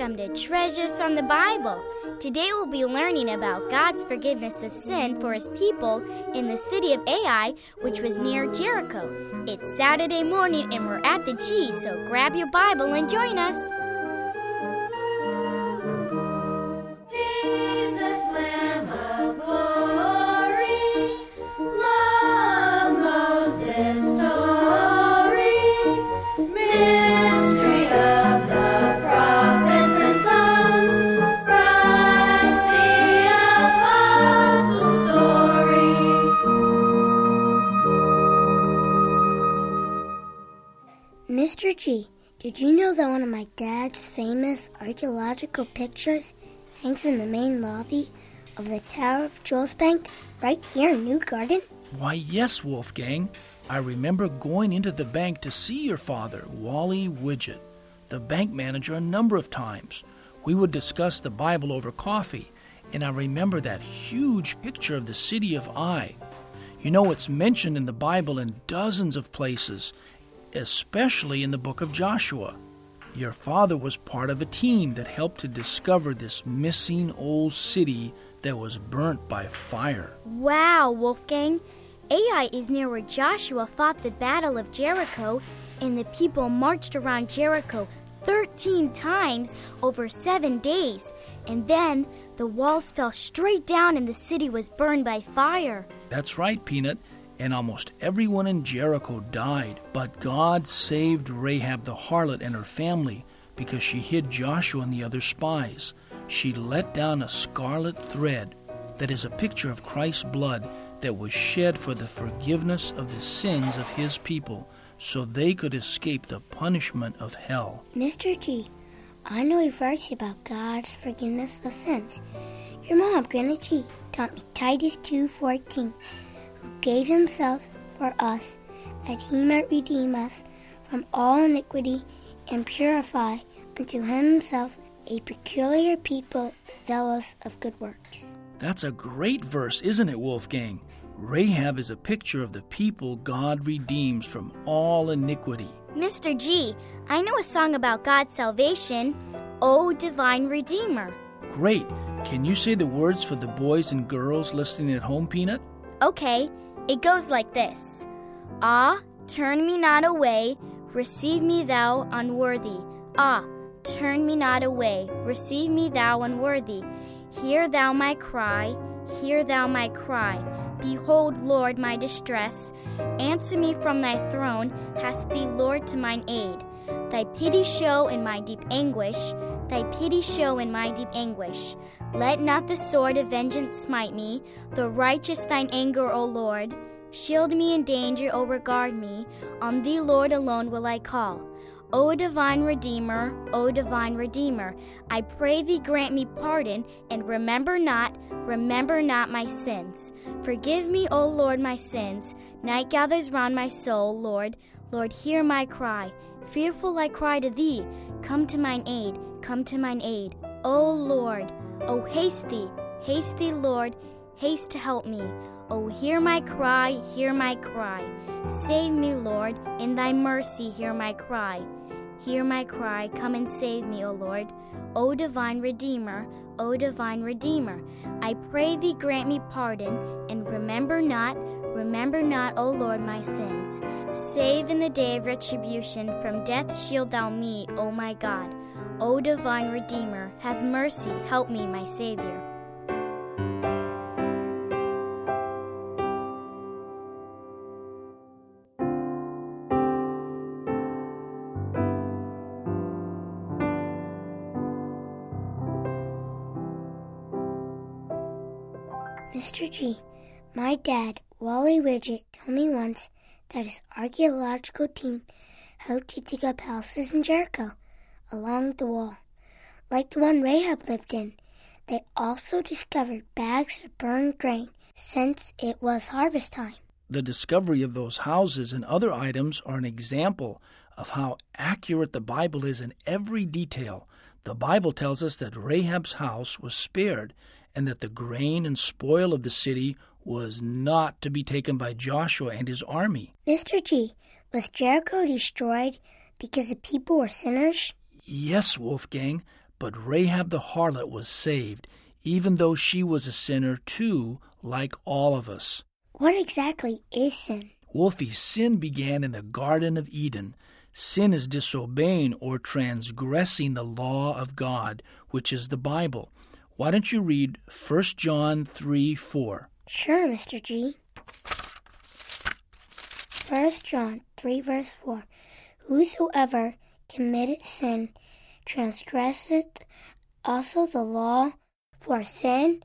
welcome to Treasures from the Bible. Today we'll be learning about God's forgiveness of sin for his people in the city of Ai, which was near Jericho. It's Saturday morning, and we're at the G, so grab your Bible and join us. Mr. G, did you know that one of my dad's famous archaeological pictures hangs in the main lobby of the Tower of Jewels Bank right here in New Garden? Why, yes, Wolfgang. I remember going into the bank to see your father, Wally Widget, the bank manager, a number of times. We would discuss the Bible over coffee, and I remember that huge picture of the city of Ai. You know, it's mentioned in the Bible in dozens of places, especially in the book of Joshua. Your father was part of a team that helped to discover this missing old city that was burnt by fire. Wow, Wolfgang. Ai is near where Joshua fought the Battle of Jericho, and the people marched around Jericho 13 times over seven days. And then the walls fell straight down, and the city was burned by fire. That's right, Peanut. And almost everyone in Jericho died. But God saved Rahab the harlot and her family because she hid Joshua and the other spies. She let down a scarlet thread that is a picture of Christ's blood that was shed for the forgiveness of the sins of his people so they could escape the punishment of hell. Mr. G, I know a verse about God's forgiveness of sins. Your mom, Granny G, taught me Titus 2.14, who gave himself for us, that he might redeem us from all iniquity and purify unto himself a peculiar people zealous of good works. That's a great verse, isn't it, Wolfgang? Rahab is a picture of the people God redeems from all iniquity. Mr. G, I know a song about God's salvation. O Divine Redeemer. Great. Can you say the words for the boys and girls listening at home, Peanut? Okay, it goes like this Ah, turn me not away, receive me thou unworthy. Ah, turn me not away, receive me thou unworthy. Hear thou my cry, hear thou my cry. Behold, Lord, my distress. Answer me from thy throne, hast thee, Lord, to mine aid. Thy pity show in my deep anguish, thy pity show in my deep anguish. Let not the sword of vengeance smite me, the righteous thine anger, O Lord. Shield me in danger, O regard me. On thee, Lord, alone will I call. O divine Redeemer, O divine Redeemer, I pray thee grant me pardon, and remember not, remember not my sins. Forgive me, O Lord, my sins. Night gathers round my soul, Lord. Lord, hear my cry. Fearful I cry to thee. Come to mine aid, come to mine aid. O Lord, O haste thee, haste thee, Lord, haste to help me. O hear my cry, hear my cry. Save me, Lord, in thy mercy hear my cry. Hear my cry, come and save me, O Lord. O divine Redeemer, O divine Redeemer, I pray thee grant me pardon, and remember not, remember not, O Lord, my sins. Save in the day of retribution, from death shield thou me, O my God. O divine Redeemer, have mercy, help me, my Savior. Mr. G, my dad, Wally Widget, told me once that his archaeological team helped to dig up houses in Jericho along the wall, like the one Rahab lived in. They also discovered bags of burned grain since it was harvest time. the discovery of those houses and other items are an example of how accurate the Bible is in every detail. The Bible tells us that Rahab's house was spared and that the grain and spoil of the city was not to be taken by Joshua and his army. Mr. G, was Jericho destroyed because the people were sinners? Yes, Wolfgang, but Rahab the harlot was saved, even though she was a sinner too, like all of us. What exactly is sin? Wolfie, sin began in the Garden of Eden. Sin is disobeying or transgressing the law of God, which is the Bible. Why don't you read 1 John 3 4? Sure, Mr. G. 1 John 3 verse 4 Whosoever committeth sin transgresseth also the law, for sin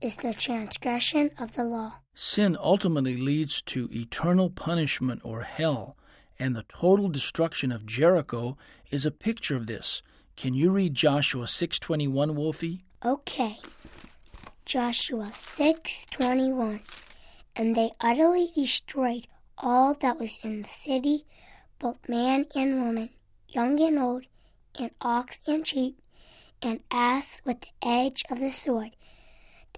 is the transgression of the law. Sin ultimately leads to eternal punishment or hell, and the total destruction of Jericho is a picture of this. Can you read Joshua 6:21, Wolfie? Okay. Joshua 6:21 And they utterly destroyed all that was in the city, both man and woman, young and old, and ox and sheep, and ass with the edge of the sword.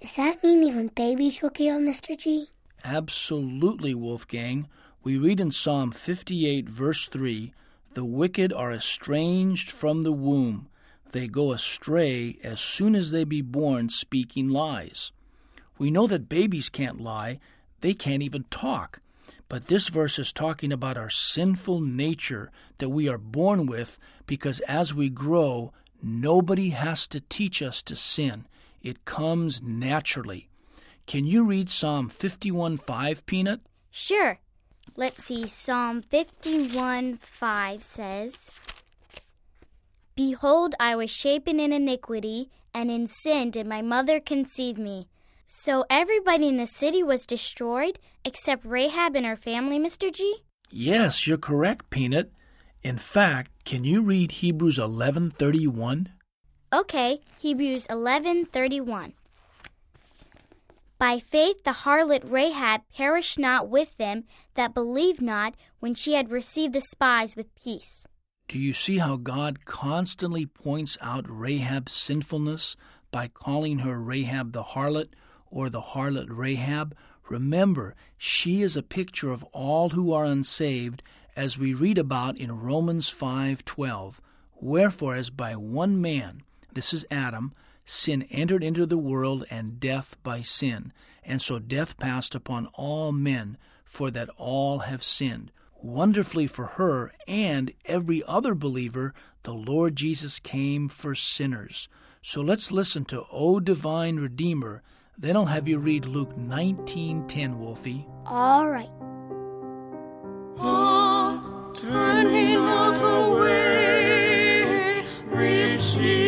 Does that mean even babies will kill, Mr. G? Absolutely, Wolfgang. We read in Psalm 58, verse 3 The wicked are estranged from the womb. They go astray as soon as they be born, speaking lies. We know that babies can't lie, they can't even talk. But this verse is talking about our sinful nature that we are born with because as we grow, nobody has to teach us to sin. It comes naturally. Can you read Psalm 51 5, Peanut? Sure. Let's see. Psalm 51 5 says, Behold, I was shapen in iniquity, and in sin did my mother conceive me. So everybody in the city was destroyed except Rahab and her family, Mr. G? Yes, you're correct, Peanut. In fact, can you read Hebrews 11:31? Okay, Hebrews 11:31. By faith the harlot Rahab perished not with them that believed not when she had received the spies with peace. Do you see how God constantly points out Rahab's sinfulness by calling her Rahab the harlot or the harlot Rahab? Remember, she is a picture of all who are unsaved as we read about in Romans 5:12. Wherefore as by one man, this is Adam, sin entered into the world and death by sin, and so death passed upon all men, for that all have sinned. Wonderfully for her and every other believer, the Lord Jesus came for sinners. So let's listen to O Divine Redeemer. Then I'll have you read Luke 19:10, Wolfie. All right. Ah, turn me not away. Receive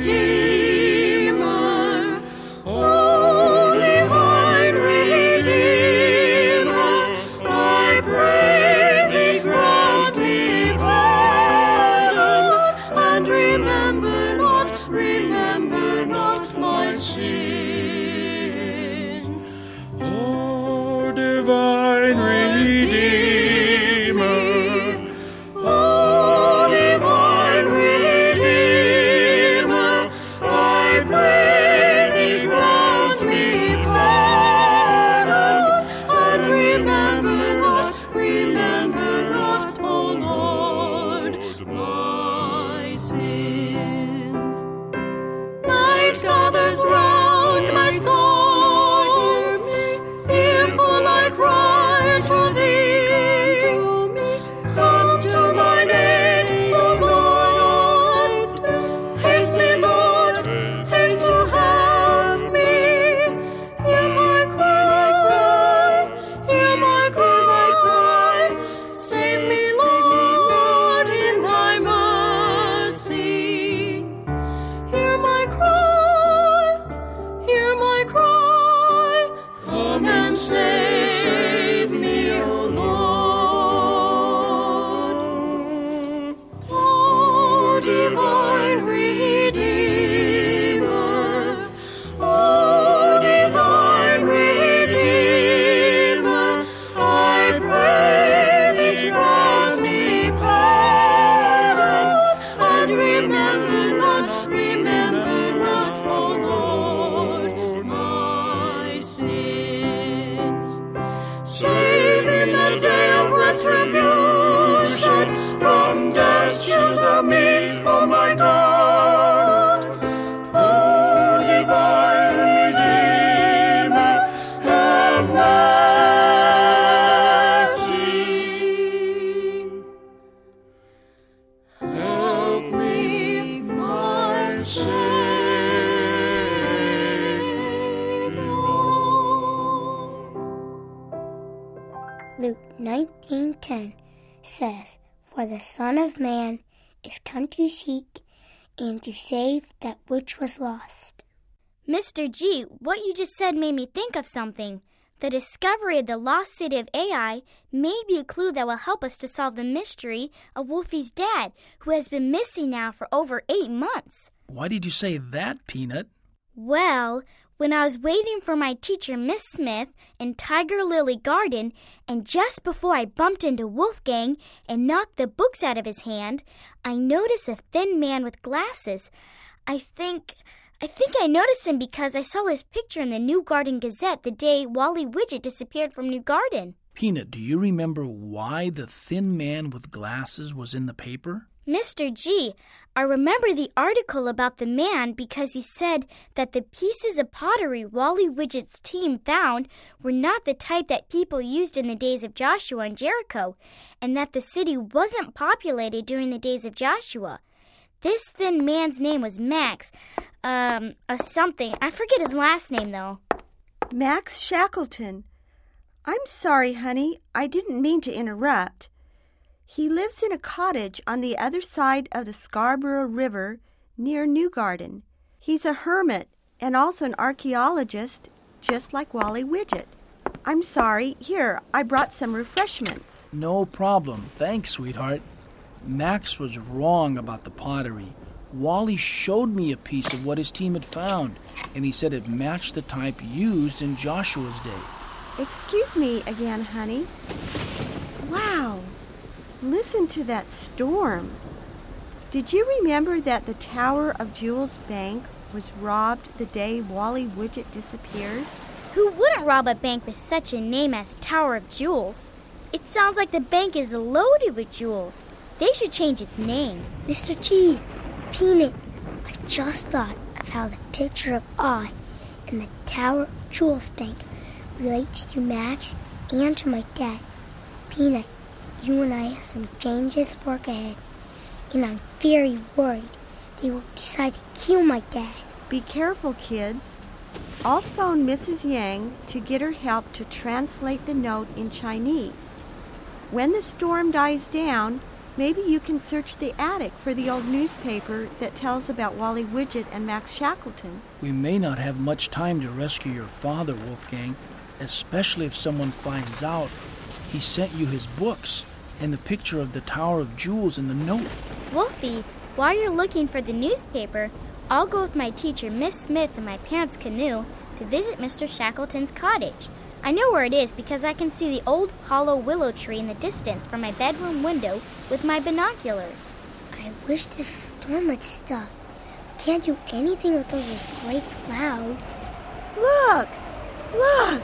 Redeemer, the Son of Man is come to seek and to save that which was lost." Mr. G, what you just said made me think of something. The discovery of the lost city of Ai may be a clue that will help us to solve the mystery of Wolfie's dad, who has been missing now for over eight months. Why did you say that, Peanut? Well, when I was waiting for my teacher, Miss Smith, in Tiger Lily Garden, and just before I bumped into Wolfgang and knocked the books out of his hand, I noticed a thin man with glasses. I think. I think I noticed him because I saw his picture in the New Garden Gazette the day Wally Widget disappeared from New Garden. Peanut, do you remember why the thin man with glasses was in the paper? Mr. G, I remember the article about the man because he said that the pieces of pottery Wally Widget's team found were not the type that people used in the days of Joshua and Jericho, and that the city wasn't populated during the days of Joshua. This thin man's name was Max, um, a something. I forget his last name though. Max Shackleton. I'm sorry, honey. I didn't mean to interrupt. He lives in a cottage on the other side of the Scarborough River near New Garden. He's a hermit and also an archaeologist, just like Wally Widget. I'm sorry. Here, I brought some refreshments. No problem. Thanks, sweetheart. Max was wrong about the pottery. Wally showed me a piece of what his team had found, and he said it matched the type used in Joshua's day. Excuse me again, honey. Wow. Listen to that storm. Did you remember that the Tower of Jewels Bank was robbed the day Wally Widget disappeared? Who wouldn't rob a bank with such a name as Tower of Jewels? It sounds like the bank is loaded with jewels. They should change its name. Mr. G, Peanut, I just thought of how the picture of I in the Tower of Jewels Bank relates to Max and to my dad. Peanut, you and I have some dangerous work ahead, and I'm very worried they will decide to kill my dad. Be careful, kids. I'll phone Mrs. Yang to get her help to translate the note in Chinese. When the storm dies down, maybe you can search the attic for the old newspaper that tells about Wally Widget and Max Shackleton. We may not have much time to rescue your father, Wolfgang, especially if someone finds out he sent you his books and the picture of the Tower of Jewels in the note. Wolfie, while you're looking for the newspaper, I'll go with my teacher, Miss Smith, and my parents' canoe to visit Mr. Shackleton's cottage. I know where it is because I can see the old hollow willow tree in the distance from my bedroom window with my binoculars. I wish this storm would stop. Can't do anything with all those great clouds. Look! Look!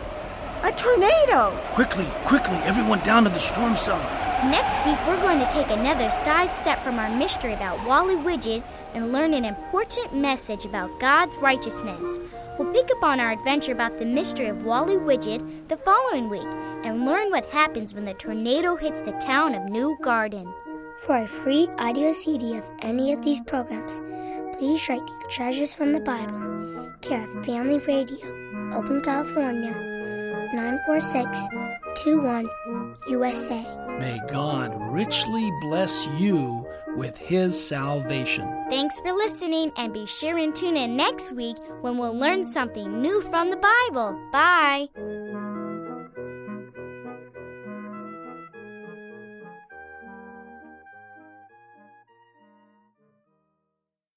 A tornado! Quickly, quickly, everyone down to the storm cellar. Next week, we're going to take another side step from our mystery about Wally Widget and learn an important message about God's righteousness. We'll pick up on our adventure about the mystery of Wally Widget the following week and learn what happens when the tornado hits the town of New Garden. For a free audio CD of any of these programs, please write to Treasures from the Bible, care of Family Radio, Oakland, California, 94621 USA. May God richly bless you with his salvation. Thanks for listening, and be sure and tune in next week when we'll learn something new from the Bible. Bye.